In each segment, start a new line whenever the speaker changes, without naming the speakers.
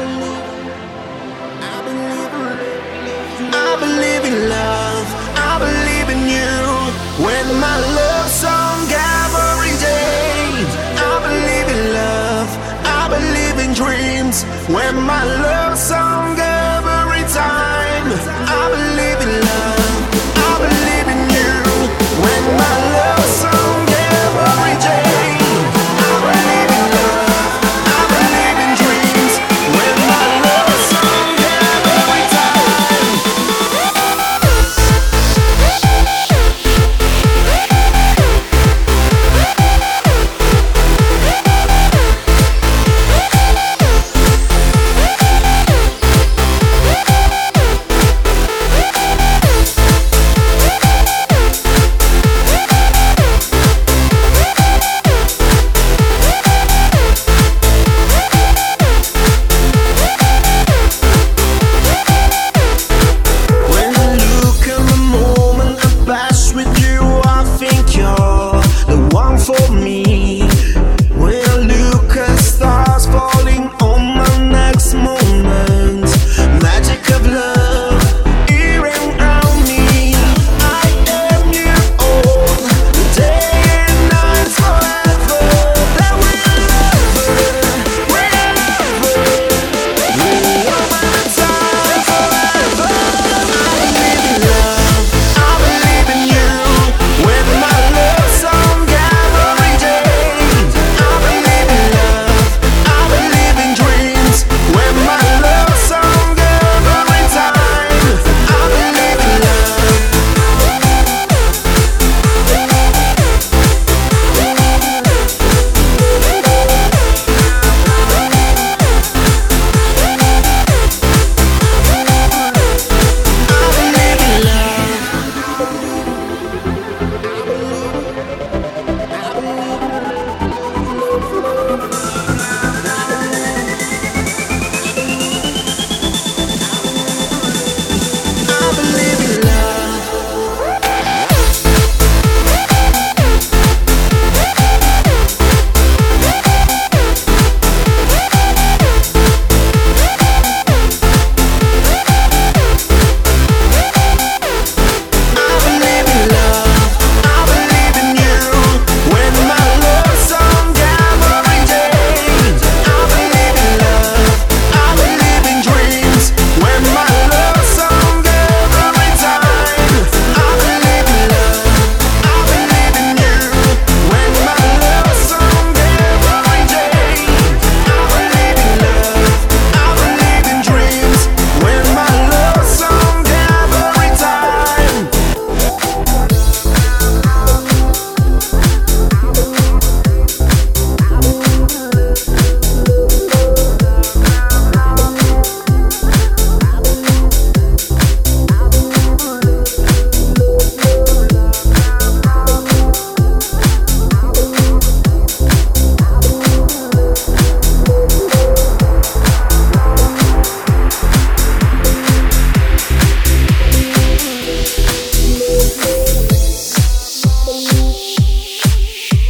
I believe in love, I believe in you. When my love song every day, I believe in love, I believe in dreams. When my love song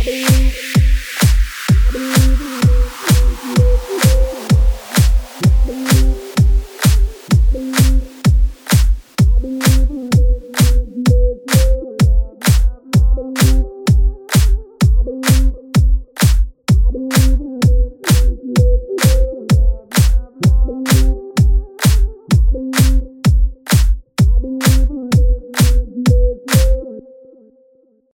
please.